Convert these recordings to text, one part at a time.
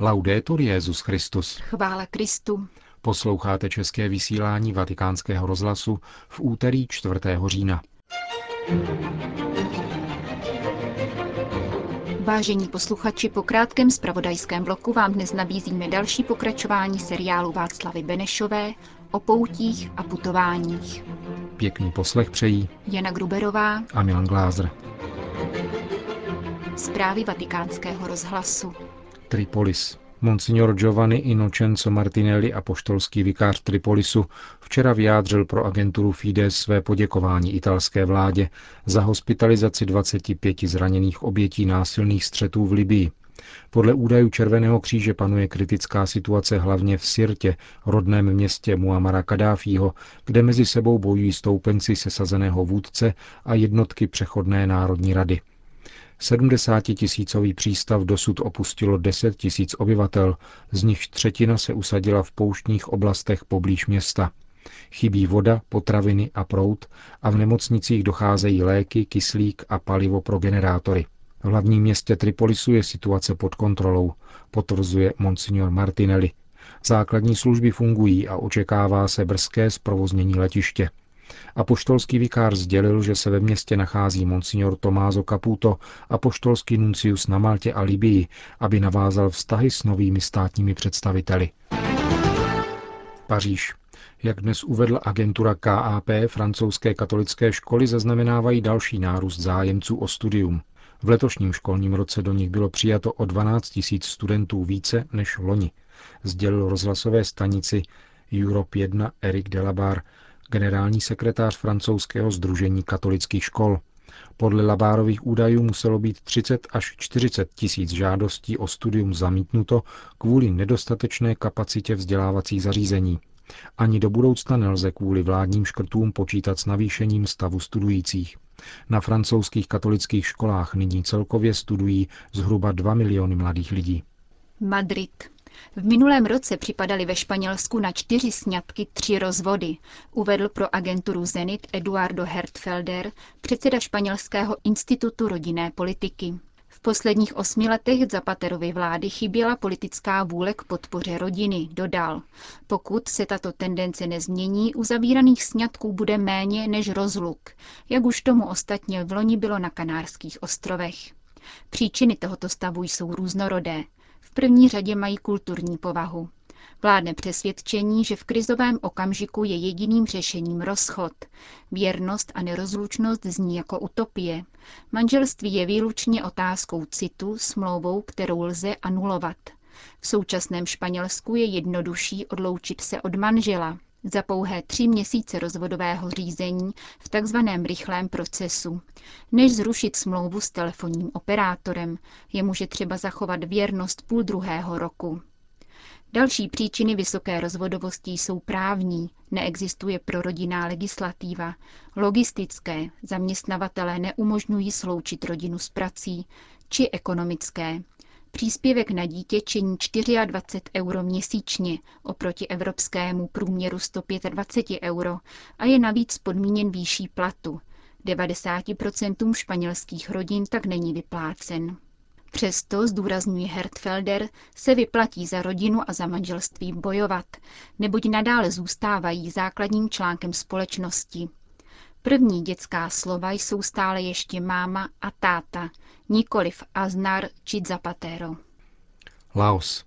Laudetur Jezus Christus. Chvála Kristu. Posloucháte české vysílání Vatikánského rozhlasu v úterý 4. října. Vážení posluchači, po krátkém spravodajském bloku vám dnes nabízíme další pokračování seriálu Václavy Benešové o poutích a putováních. Pěkný poslech přejí Jana Gruberová a Milan Glázer. Zprávy vatikánského rozhlasu. Tripolis. Monsignor Giovanni Innocenzo Martinelli, apoštolský vikář Tripolisu, včera vyjádřil pro agenturu Fides své poděkování italské vládě za hospitalizaci 25 zraněných obětí násilných střetů v Libii. Podle údajů Červeného kříže panuje kritická situace hlavně v Sirtě, rodném městě Muamara Kadáfího, kde mezi sebou bojují stoupenci sesazeného vůdce a jednotky přechodné národní rady. 70-tisícový přístav dosud opustilo 10 tisíc obyvatel, z nichž třetina se usadila v pouštních oblastech poblíž města. Chybí voda, potraviny a prout a v nemocnicích docházejí léky, kyslík a palivo pro generátory. V hlavním městě Tripolisu je situace pod kontrolou, potvrzuje monsignor Martinelli. Základní služby fungují a očekává se brzké zprovoznění letiště. Apoštolský vikář sdělil, že se ve městě nachází monsignor Tomázo Caputo, apoštolský nuncius na Maltě a Libii, aby navázal vztahy s novými státními představiteli. Paříž. Jak dnes uvedla agentura KAP, francouzské katolické školy zaznamenávají další nárůst zájemců o studium. V letošním školním roce do nich bylo přijato o 12 tisíc studentů více než loni, sdělil rozhlasové stanici Europe 1 Eric Delabar, generální sekretář francouzského združení katolických škol. Podle labárových údajů muselo být 30 až 40 tisíc žádostí o studium zamítnuto kvůli nedostatečné kapacitě vzdělávacích zařízení. Ani do budoucna nelze kvůli vládním škrtům počítat s navýšením stavu studujících. Na francouzských katolických školách nyní celkově studují zhruba 2 miliony mladých lidí. Madrid. V minulém roce připadaly ve Španělsku na čtyři sňatky tři rozvody, uvedl pro agenturu Zenit Eduardo Hertfelder, předseda Španělského institutu rodinné politiky. V posledních osmi letech Zapaterovy vlády chyběla politická vůle k podpoře rodiny, dodal. Pokud se tato tendence nezmění, uzavíraných sňatků bude méně než rozluk, jak už tomu ostatně v loni bylo na Kanárských ostrovech. Příčiny tohoto stavu jsou různorodé první řadě mají kulturní povahu. Vládne přesvědčení, že v krizovém okamžiku je jediným řešením rozchod. Věrnost a nerozlučnost zní jako utopie. Manželství je výlučně otázkou citu, smlouvou, kterou lze anulovat. V současném Španělsku je jednodušší odloučit se od manžela, za pouhé tři měsíce rozvodového řízení v takzvaném rychlém procesu, než zrušit smlouvu s telefonním operátorem, jemuže třeba zachovat věrnost půl druhého roku. Další příčiny vysoké rozvodovosti jsou právní, neexistuje prorodinná legislativa, logistické, zaměstnavatelé neumožňují sloučit rodinu s prací, či ekonomické, Příspěvek na dítě činí 24 euro měsíčně oproti evropskému průměru 125 euro a je navíc podmíněn výšší platu. 90% španělských rodin tak není vyplácen. Přesto, zdůrazňuje Hertfelder, se vyplatí za rodinu a za manželství bojovat, neboť nadále zůstávají základním článkem společnosti. První dětská slova jsou stále ještě máma a táta, nikoliv Aznar či Zapatero. Laos.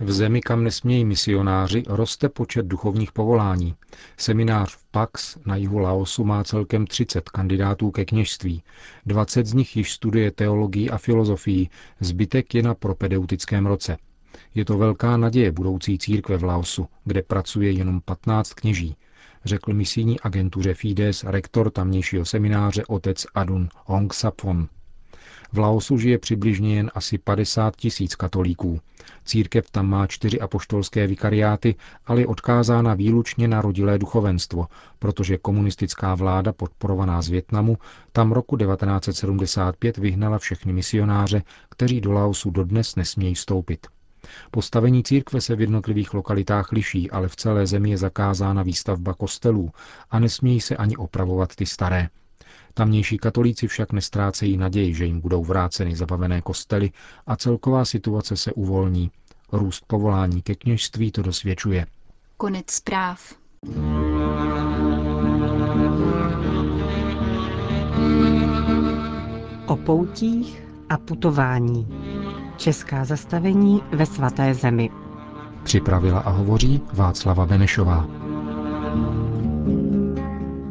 V zemi, kam nesmějí misionáři, roste počet duchovních povolání. Seminář v Pax na jihu Laosu má celkem 30 kandidátů ke kněžství. 20 z nich již studuje teologii a filozofii, zbytek je na propedeutickém roce. Je to velká naděje budoucí církve v Laosu, kde pracuje jenom 15 kněží řekl misijní agentuře Fides rektor tamnějšího semináře otec Adun Hong Sapon. V Laosu žije přibližně jen asi 50 tisíc katolíků. Církev tam má čtyři apoštolské vikariáty, ale je odkázána výlučně na rodilé duchovenstvo, protože komunistická vláda podporovaná z Větnamu tam roku 1975 vyhnala všechny misionáře, kteří do Laosu dodnes nesmějí vstoupit. Postavení církve se v jednotlivých lokalitách liší, ale v celé zemi je zakázána výstavba kostelů a nesmějí se ani opravovat ty staré. Tamnější katolíci však nestrácejí naději, že jim budou vráceny zabavené kostely a celková situace se uvolní, Růst povolání ke kněžství to dosvědčuje. Konec zpráv. O poutích a putování. Česká zastavení ve svaté zemi. Připravila a hovoří Václava Benešová.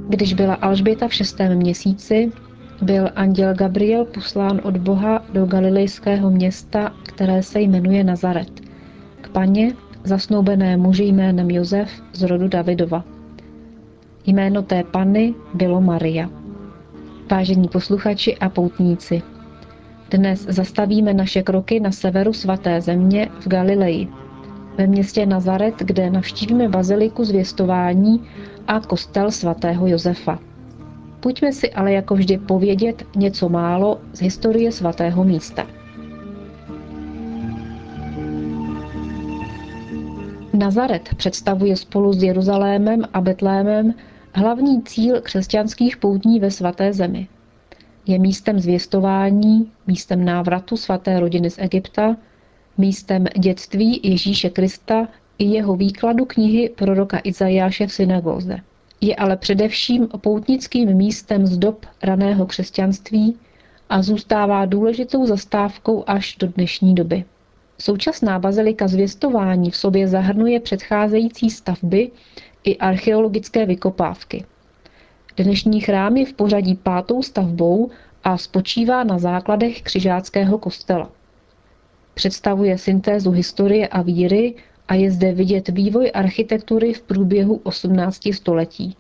Když byla Alžběta v šestém měsíci, byl anděl Gabriel poslán od Boha do galilejského města, které se jmenuje Nazaret, k paně, zasnoubené muži jménem Josef z rodu Davidova. Jméno té panny bylo Maria. Vážení posluchači a poutníci, dnes zastavíme naše kroky na severu svaté země v Galileji, ve městě Nazaret, kde navštívíme baziliku zvěstování a kostel svatého Josefa. Pojďme si ale jako vždy povědět něco málo z historie svatého místa. Nazaret představuje spolu s Jeruzalémem a Betlémem hlavní cíl křesťanských poutní ve svaté zemi. Je místem zvěstování, místem návratu svaté rodiny z Egypta, místem dětství Ježíše Krista i jeho výkladu knihy proroka Izajáše v synagóze. Je ale především poutnickým místem z dob raného křesťanství a zůstává důležitou zastávkou až do dnešní doby. Současná bazilika zvěstování v sobě zahrnuje předcházející stavby i archeologické vykopávky. Dnešní chrám je v pořadí pátou stavbou a spočívá na základech křižáckého kostela. Představuje syntézu historie a víry a je zde vidět vývoj architektury v průběhu 18 století.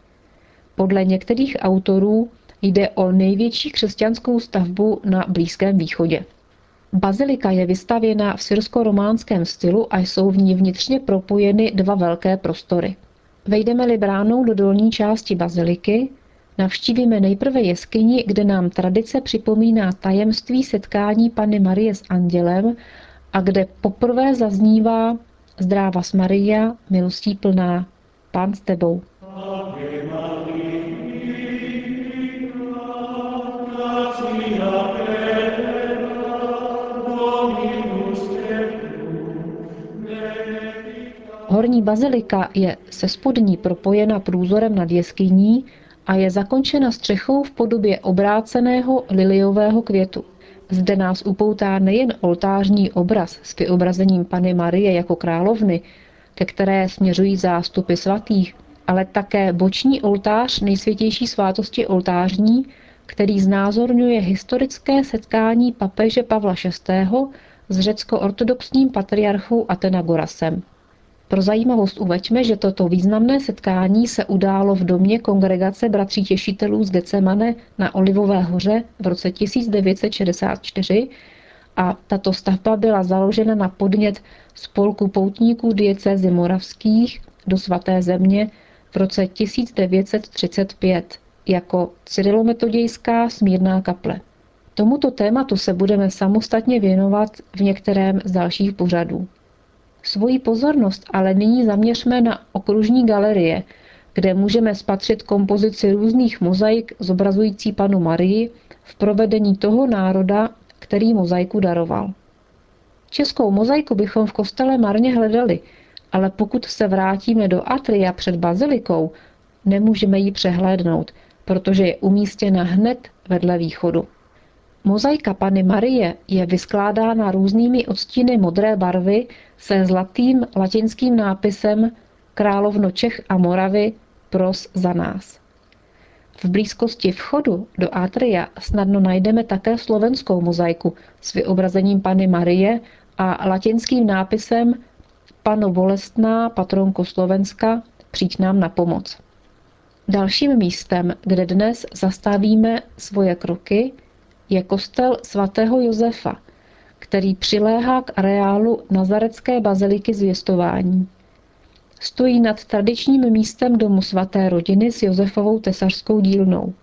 Podle některých autorů jde o největší křesťanskou stavbu na Blízkém východě. Bazilika je vystavěna v syrsko-románském stylu a jsou v ní vnitřně propojeny dva velké prostory. Vejdeme-li bránou do dolní části baziliky, navštívíme nejprve jeskyni, kde nám tradice připomíná tajemství setkání Panny Marie s andělem a kde poprvé zaznívá Zdráva s Maria, milostí plná, Pán s tebou. Horní bazilika je se spodní propojena průzorem nad jeskyní a je zakončena střechou v podobě obráceného liliového květu. Zde nás upoutá nejen oltářní obraz s vyobrazením Pany Marie jako královny, ke které směřují zástupy svatých, ale také boční oltář nejsvětější svátosti oltářní, který znázorňuje historické setkání papeže Pavla VI. s řecko-ortodoxním patriarchou Atenagorasem. Pro zajímavost uveďme, že toto významné setkání se událo v domě kongregace bratří těšitelů z Gecemane na Olivové hoře v roce 1964 a tato stavba byla založena na podnět spolku poutníků diecézy moravských do svaté země v roce 1935 jako cyrilometodějská smírná kaple. Tomuto tématu se budeme samostatně věnovat v některém z dalších pořadů. Svoji pozornost ale nyní zaměřme na okružní galerie, kde můžeme spatřit kompozici různých mozaik zobrazující panu Marii v provedení toho národa, který mozaiku daroval. Českou mozaiku bychom v kostele marně hledali, ale pokud se vrátíme do atria před bazilikou, nemůžeme ji přehlédnout, protože je umístěna hned vedle východu. Mozaika Pany Marie je vyskládána různými odstíny modré barvy se zlatým latinským nápisem Královno Čech a Moravy pros za nás. V blízkosti vchodu do Atria snadno najdeme také slovenskou mozaiku s vyobrazením Pany Marie a latinským nápisem Pano bolestná, patronko Slovenska, přijď nám na pomoc. Dalším místem, kde dnes zastavíme svoje kroky, je kostel svatého Josefa, který přiléhá k areálu Nazarecké baziliky zvěstování. Stojí nad tradičním místem domu svaté rodiny s Josefovou tesařskou dílnou.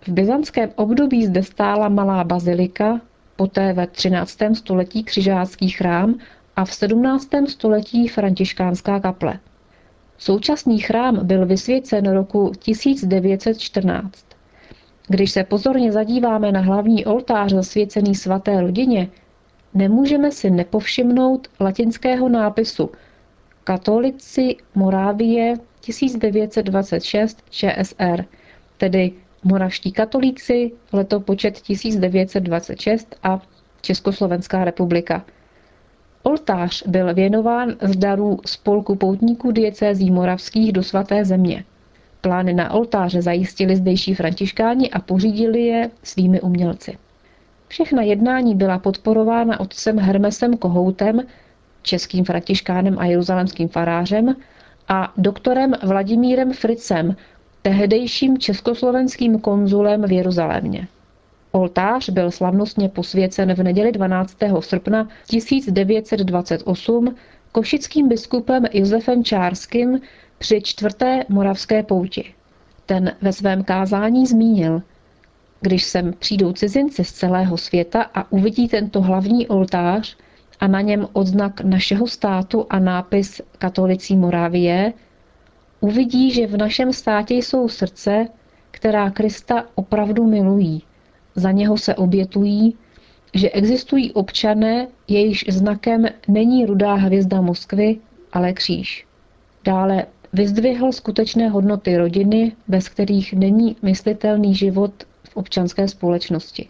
V byzantském období zde stála malá bazilika, poté ve 13. století křižácký chrám a v 17. století františkánská kaple. Současný chrám byl vysvěcen roku 1914. Když se pozorně zadíváme na hlavní oltář zasvěcený svaté rodině, nemůžeme si nepovšimnout latinského nápisu Katolici Morávie 1926 ČSR, tedy Moravští katolíci, letopočet 1926 a Československá republika. Oltář byl věnován z darů spolku poutníků diecézí moravských do svaté země. Plány na oltáře zajistili zdejší františkáni a pořídili je svými umělci. Všechna jednání byla podporována otcem Hermesem Kohoutem, českým františkánem a jeruzalemským farářem, a doktorem Vladimírem Fricem, tehdejším československým konzulem v Jeruzalémě. Oltář byl slavnostně posvěcen v neděli 12. srpna 1928 košickým biskupem Josefem Čárským při čtvrté moravské pouti. Ten ve svém kázání zmínil, když sem přijdou cizinci z celého světa a uvidí tento hlavní oltář a na něm odznak našeho státu a nápis Katolicí Morávie, uvidí, že v našem státě jsou srdce, která Krista opravdu milují, za něho se obětují, že existují občané, jejichž znakem není rudá hvězda Moskvy, ale kříž. Dále vyzdvihl skutečné hodnoty rodiny, bez kterých není myslitelný život v občanské společnosti.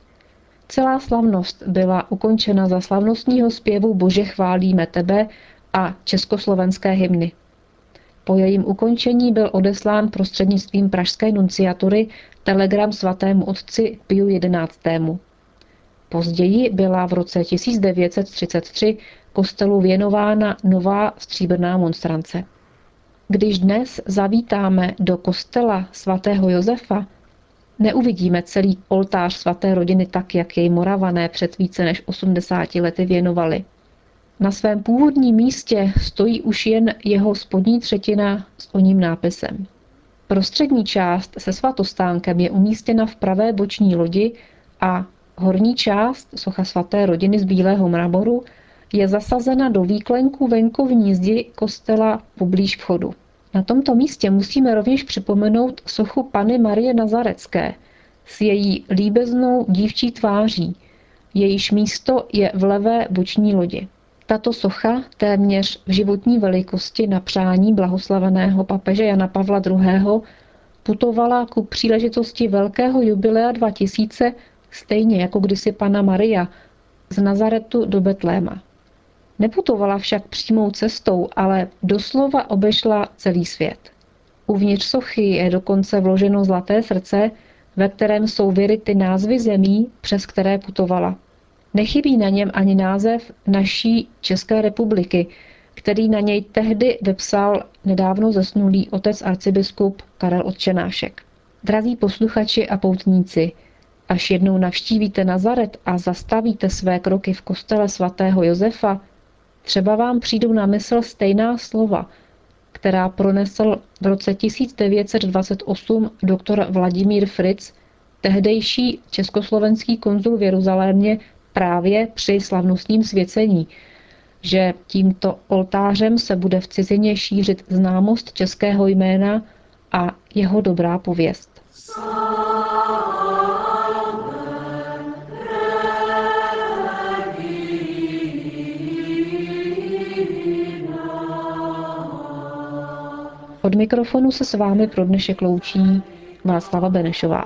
Celá slavnost byla ukončena za slavnostního zpěvu Bože chválíme tebe a československé hymny. Po jejím ukončení byl odeslán prostřednictvím pražské nunciatury telegram svatému otci Piu XI. Později byla v roce 1933 kostelu věnována nová stříbrná monstrance. Když dnes zavítáme do kostela svatého Josefa, neuvidíme celý oltář svaté rodiny tak, jak jej moravané před více než 80 lety věnovali. Na svém původním místě stojí už jen jeho spodní třetina s oním nápisem. Prostřední část se svatostánkem je umístěna v pravé boční lodi a horní část, socha svaté rodiny z bílého mramoru, je zasazena do výklenku venkovní zdi kostela poblíž vchodu. Na tomto místě musíme rovněž připomenout sochu Pany Marie Nazarecké s její líbeznou dívčí tváří. Jejíž místo je v levé boční lodi. Tato socha, téměř v životní velikosti na přání blahoslaveného papeže Jana Pavla II., putovala ku příležitosti velkého jubilea 2000 stejně jako kdysi Pana Maria z Nazaretu do Betléma. Neputovala však přímou cestou, ale doslova obešla celý svět. Uvnitř sochy je dokonce vloženo zlaté srdce, ve kterém jsou vyryty názvy zemí, přes které putovala. Nechybí na něm ani název naší České republiky, který na něj tehdy vypsal nedávno zesnulý otec arcibiskup Karel Otčenášek. Drazí posluchači a poutníci, až jednou navštívíte Nazaret a zastavíte své kroky v kostele svatého Josefa, třeba vám přijdou na mysl stejná slova, která pronesl v roce 1928 doktor Vladimír Fritz, tehdejší československý konzul v Jeruzalémě právě při slavnostním svěcení, že tímto oltářem se bude v cizině šířit známost českého jména a jeho dobrá pověst. Od mikrofonu se s vámi pro dnešek loučí Václava Benešová.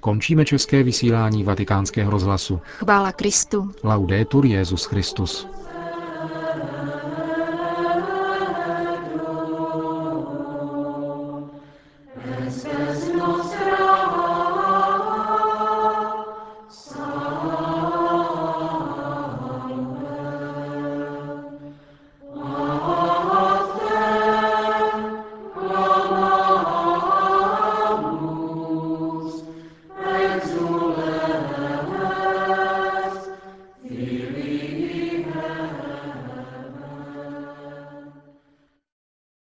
Končíme české vysílání vatikánského rozhlasu. Chvála Kristu. Laudetur Jezus Christus. Christus,